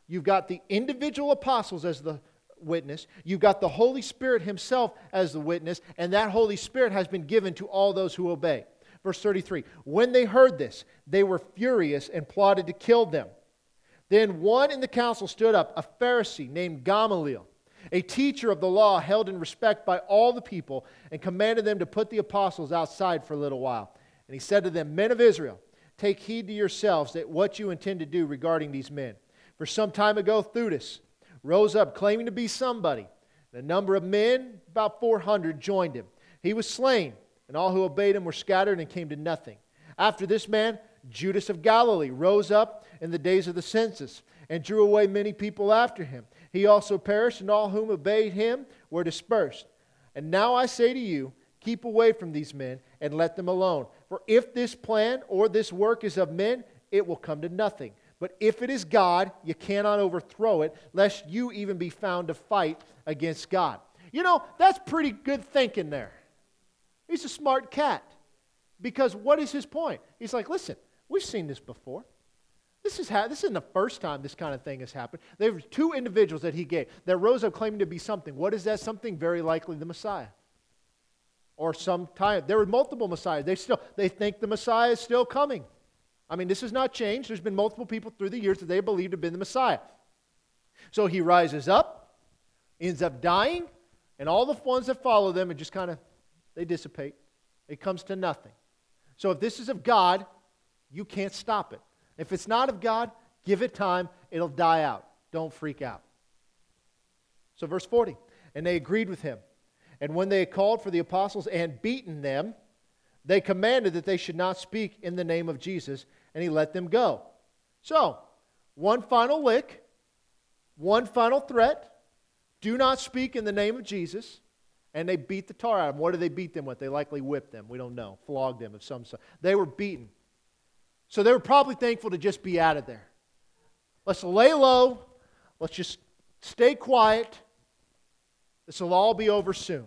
You've got the individual apostles as the witness, you've got the Holy Spirit himself as the witness, and that Holy Spirit has been given to all those who obey. Verse 33 When they heard this, they were furious and plotted to kill them. Then one in the council stood up, a Pharisee named Gamaliel, a teacher of the law held in respect by all the people, and commanded them to put the apostles outside for a little while. And he said to them, Men of Israel, take heed to yourselves that what you intend to do regarding these men. For some time ago, Theudas rose up claiming to be somebody. And a number of men, about 400, joined him. He was slain and all who obeyed him were scattered and came to nothing. After this man, Judas of Galilee rose up in the days of the census and drew away many people after him. He also perished, and all whom obeyed him were dispersed. And now I say to you, keep away from these men and let them alone. For if this plan or this work is of men, it will come to nothing. But if it is God, you cannot overthrow it, lest you even be found to fight against God. You know, that's pretty good thinking there. He's a smart cat. Because what is his point? He's like, listen, we've seen this before. This, is ha- this isn't the first time this kind of thing has happened. There were two individuals that he gave that rose up claiming to be something. What is that something? Very likely the Messiah. Or some time. There were multiple Messiahs. They still they think the Messiah is still coming. I mean, this has not changed. There's been multiple people through the years that they believed have been the Messiah. So he rises up, ends up dying, and all the ones that follow them and just kind of they dissipate. It comes to nothing. So if this is of God, you can't stop it. If it's not of God, give it time, it'll die out. Don't freak out. So, verse 40 And they agreed with him. And when they had called for the apostles and beaten them, they commanded that they should not speak in the name of Jesus, and he let them go. So, one final lick, one final threat do not speak in the name of Jesus. And they beat the tar out of them. What did they beat them with? They likely whipped them. We don't know. Flogged them of some sort. They were beaten. So they were probably thankful to just be out of there. Let's lay low. Let's just stay quiet. This will all be over soon.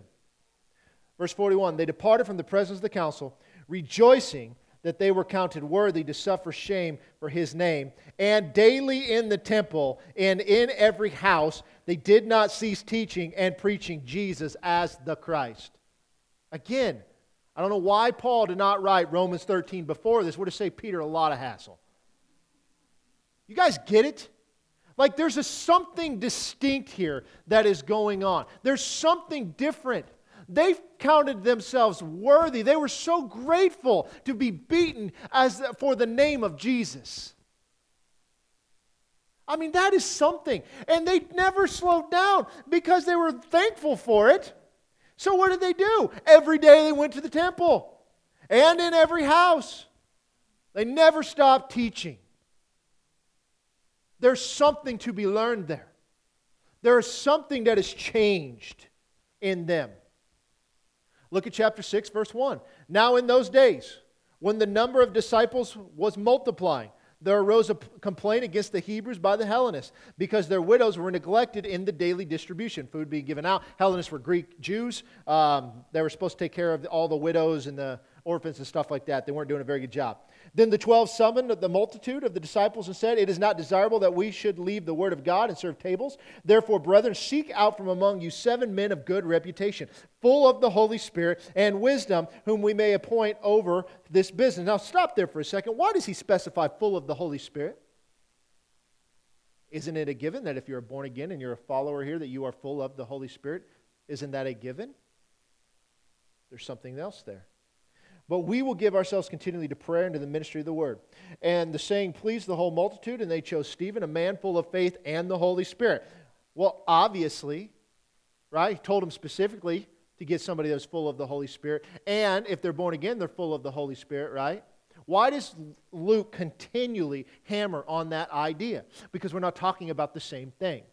Verse 41 They departed from the presence of the council, rejoicing that they were counted worthy to suffer shame for his name. And daily in the temple and in every house, they did not cease teaching and preaching Jesus as the Christ. Again, I don't know why Paul did not write Romans 13 before this. Would have saved Peter a lot of hassle. You guys get it? Like there's a something distinct here that is going on. There's something different. They counted themselves worthy. They were so grateful to be beaten as for the name of Jesus. I mean, that is something. And they never slowed down because they were thankful for it. So, what did they do? Every day they went to the temple and in every house. They never stopped teaching. There's something to be learned there. There is something that has changed in them. Look at chapter 6, verse 1. Now, in those days, when the number of disciples was multiplying, there arose a complaint against the Hebrews by the Hellenists because their widows were neglected in the daily distribution, food being given out. Hellenists were Greek Jews. Um, they were supposed to take care of all the widows and the orphans and stuff like that. They weren't doing a very good job. Then the twelve summoned the multitude of the disciples and said, It is not desirable that we should leave the word of God and serve tables. Therefore, brethren, seek out from among you seven men of good reputation, full of the Holy Spirit and wisdom, whom we may appoint over this business. Now, stop there for a second. Why does he specify full of the Holy Spirit? Isn't it a given that if you're born again and you're a follower here, that you are full of the Holy Spirit? Isn't that a given? There's something else there. But we will give ourselves continually to prayer and to the ministry of the word. And the saying pleased the whole multitude, and they chose Stephen, a man full of faith and the Holy Spirit. Well, obviously, right? He told them specifically to get somebody that's full of the Holy Spirit. And if they're born again, they're full of the Holy Spirit, right? Why does Luke continually hammer on that idea? Because we're not talking about the same thing.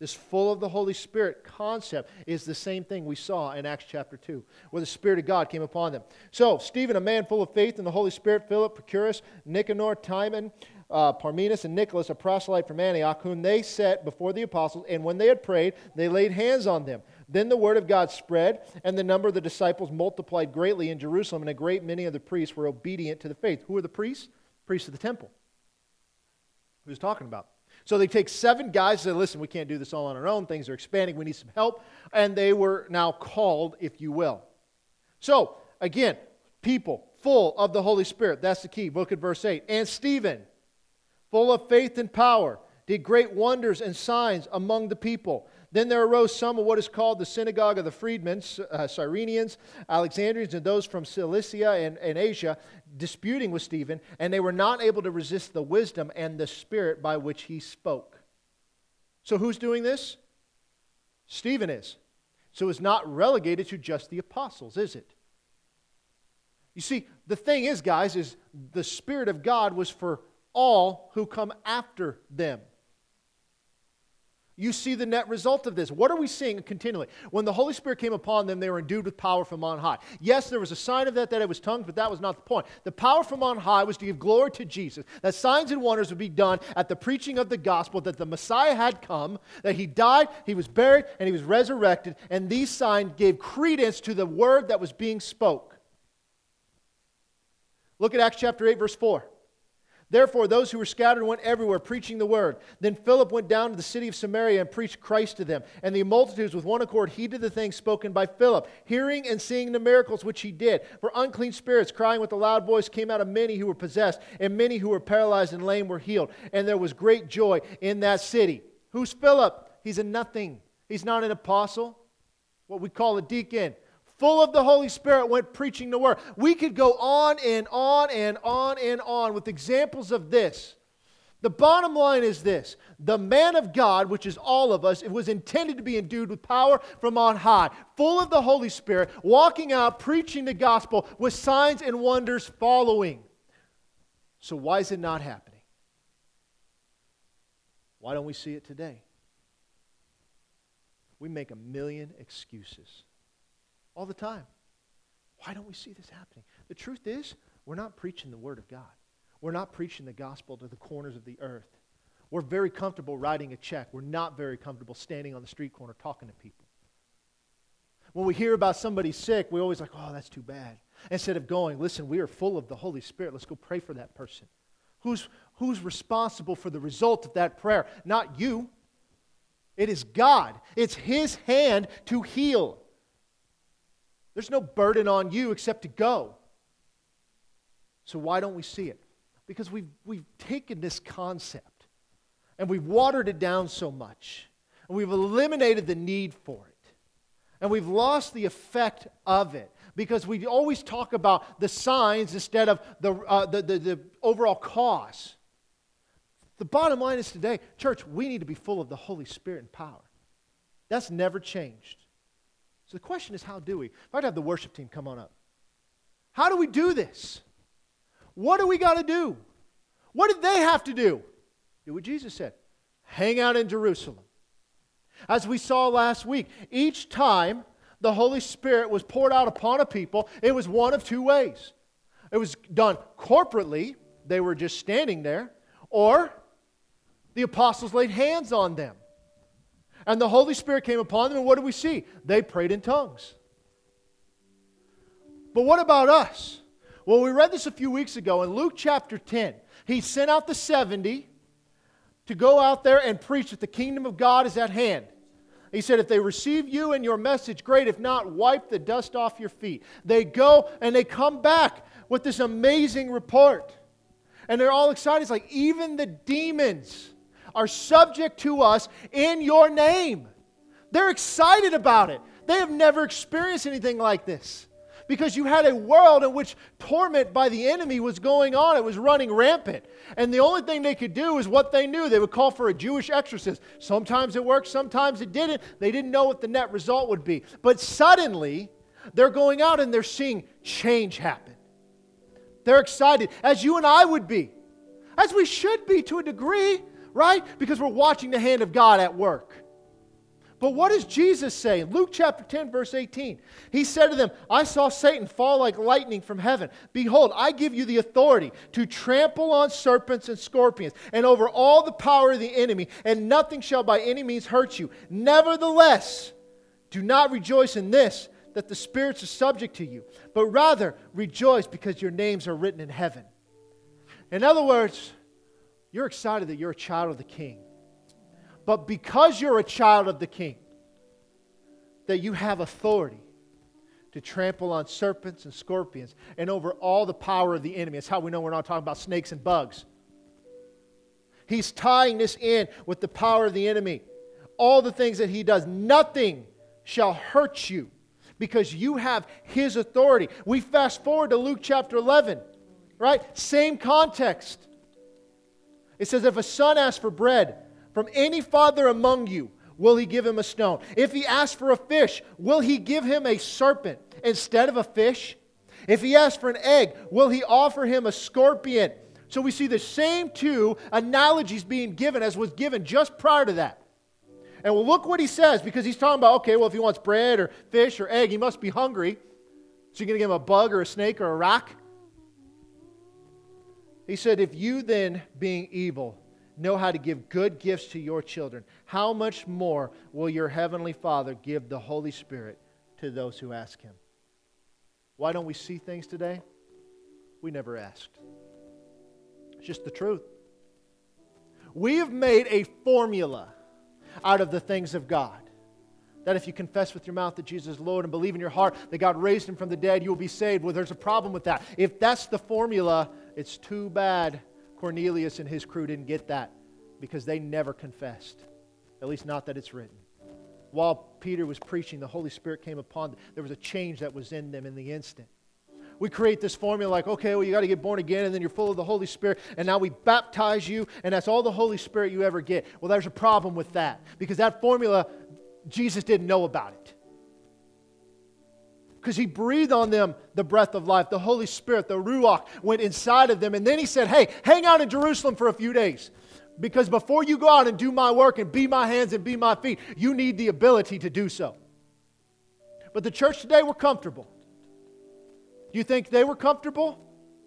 This full of the Holy Spirit concept is the same thing we saw in Acts chapter 2, where the Spirit of God came upon them. So, Stephen, a man full of faith in the Holy Spirit, Philip, Prochorus, Nicanor, Timon, uh, Parmenas, and Nicholas, a proselyte from Antioch, whom they set before the apostles, and when they had prayed, they laid hands on them. Then the word of God spread, and the number of the disciples multiplied greatly in Jerusalem, and a great many of the priests were obedient to the faith. Who are the priests? Priests of the temple. Who's talking about? So they take seven guys and say, listen, we can't do this all on our own. Things are expanding. We need some help. And they were now called, if you will. So, again, people full of the Holy Spirit. That's the key. Look at verse 8. And Stephen, full of faith and power, did great wonders and signs among the people. Then there arose some of what is called the synagogue of the freedmen, uh, Cyrenians, Alexandrians, and those from Cilicia and, and Asia, disputing with Stephen, and they were not able to resist the wisdom and the spirit by which he spoke. So who's doing this? Stephen is. So it's not relegated to just the apostles, is it? You see, the thing is, guys, is the Spirit of God was for all who come after them. You see the net result of this. What are we seeing continually? When the Holy Spirit came upon them, they were endued with power from on high. Yes, there was a sign of that, that it was tongues, but that was not the point. The power from on high was to give glory to Jesus, that signs and wonders would be done at the preaching of the gospel, that the Messiah had come, that he died, he was buried, and he was resurrected, and these signs gave credence to the word that was being spoke. Look at Acts chapter 8, verse 4. Therefore, those who were scattered went everywhere, preaching the word. Then Philip went down to the city of Samaria and preached Christ to them. And the multitudes with one accord heeded the things spoken by Philip, hearing and seeing the miracles which he did. For unclean spirits, crying with a loud voice, came out of many who were possessed, and many who were paralyzed and lame were healed. And there was great joy in that city. Who's Philip? He's a nothing. He's not an apostle, what we call a deacon full of the Holy Spirit, went preaching the word. We could go on and on and on and on with examples of this. The bottom line is this the man of God, which is all of us, it was intended to be endued with power from on high, full of the Holy Spirit, walking out, preaching the gospel with signs and wonders following. So, why is it not happening? Why don't we see it today? We make a million excuses all the time. Why don't we see this happening? The truth is, we're not preaching the Word of God. We're not preaching the gospel to the corners of the earth. We're very comfortable writing a check. We're not very comfortable standing on the street corner talking to people. When we hear about somebody sick, we always like, oh, that's too bad. Instead of going, listen, we are full of the Holy Spirit. Let's go pray for that person. Who's, who's responsible for the result of that prayer? Not you. It is God. It's His hand to heal. There's no burden on you except to go. So why don't we see it? Because we've, we've taken this concept and we've watered it down so much and we've eliminated the need for it and we've lost the effect of it because we always talk about the signs instead of the, uh, the, the, the overall cause. The bottom line is today, church, we need to be full of the Holy Spirit and power. That's never changed. So the question is, how do we? If I'd have the worship team come on up. How do we do this? What do we got to do? What did they have to do? Do what Jesus said hang out in Jerusalem. As we saw last week, each time the Holy Spirit was poured out upon a people, it was one of two ways. It was done corporately, they were just standing there, or the apostles laid hands on them. And the Holy Spirit came upon them, and what do we see? They prayed in tongues. But what about us? Well, we read this a few weeks ago in Luke chapter 10. He sent out the 70 to go out there and preach that the kingdom of God is at hand. He said, if they receive you and your message, great. If not, wipe the dust off your feet. They go and they come back with this amazing report. And they're all excited. It's like, even the demons are subject to us in your name. They're excited about it. They have never experienced anything like this because you had a world in which torment by the enemy was going on. It was running rampant. And the only thing they could do is what they knew. They would call for a Jewish exorcist. Sometimes it worked, sometimes it didn't. They didn't know what the net result would be. But suddenly, they're going out and they're seeing change happen. They're excited, as you and I would be, as we should be to a degree right? Because we're watching the hand of God at work. But what does Jesus say? Luke chapter 10, verse 18. He said to them, I saw Satan fall like lightning from heaven. Behold, I give you the authority to trample on serpents and scorpions and over all the power of the enemy, and nothing shall by any means hurt you. Nevertheless, do not rejoice in this, that the spirits are subject to you, but rather rejoice because your names are written in heaven. In other words, you're excited that you're a child of the king. But because you're a child of the king, that you have authority to trample on serpents and scorpions and over all the power of the enemy. That's how we know we're not talking about snakes and bugs. He's tying this in with the power of the enemy. All the things that he does, nothing shall hurt you because you have his authority. We fast forward to Luke chapter 11, right? Same context. It says, If a son asks for bread from any father among you, will he give him a stone? If he asks for a fish, will he give him a serpent instead of a fish? If he asks for an egg, will he offer him a scorpion? So we see the same two analogies being given as was given just prior to that. And well, look what he says because he's talking about, okay, well, if he wants bread or fish or egg, he must be hungry. So you're going to give him a bug or a snake or a rock? He said, If you then, being evil, know how to give good gifts to your children, how much more will your heavenly Father give the Holy Spirit to those who ask him? Why don't we see things today? We never asked. It's just the truth. We have made a formula out of the things of God. That if you confess with your mouth that Jesus is Lord and believe in your heart that God raised him from the dead, you will be saved. Well, there's a problem with that. If that's the formula, it's too bad Cornelius and his crew didn't get that because they never confessed. At least, not that it's written. While Peter was preaching, the Holy Spirit came upon them. There was a change that was in them in the instant we create this formula like, okay, well, you got to get born again, and then you're full of the Holy Spirit, and now we baptize you, and that's all the Holy Spirit you ever get. Well, there's a problem with that because that formula, Jesus didn't know about it. Because he breathed on them the breath of life, the Holy Spirit, the Ruach went inside of them, and then he said, hey, hang out in Jerusalem for a few days. Because before you go out and do my work and be my hands and be my feet, you need the ability to do so. But the church today, we're comfortable. Do you think they were comfortable?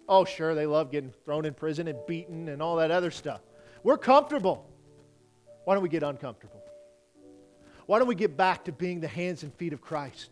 Oh, sure, they love getting thrown in prison and beaten and all that other stuff. We're comfortable. Why don't we get uncomfortable? Why don't we get back to being the hands and feet of Christ?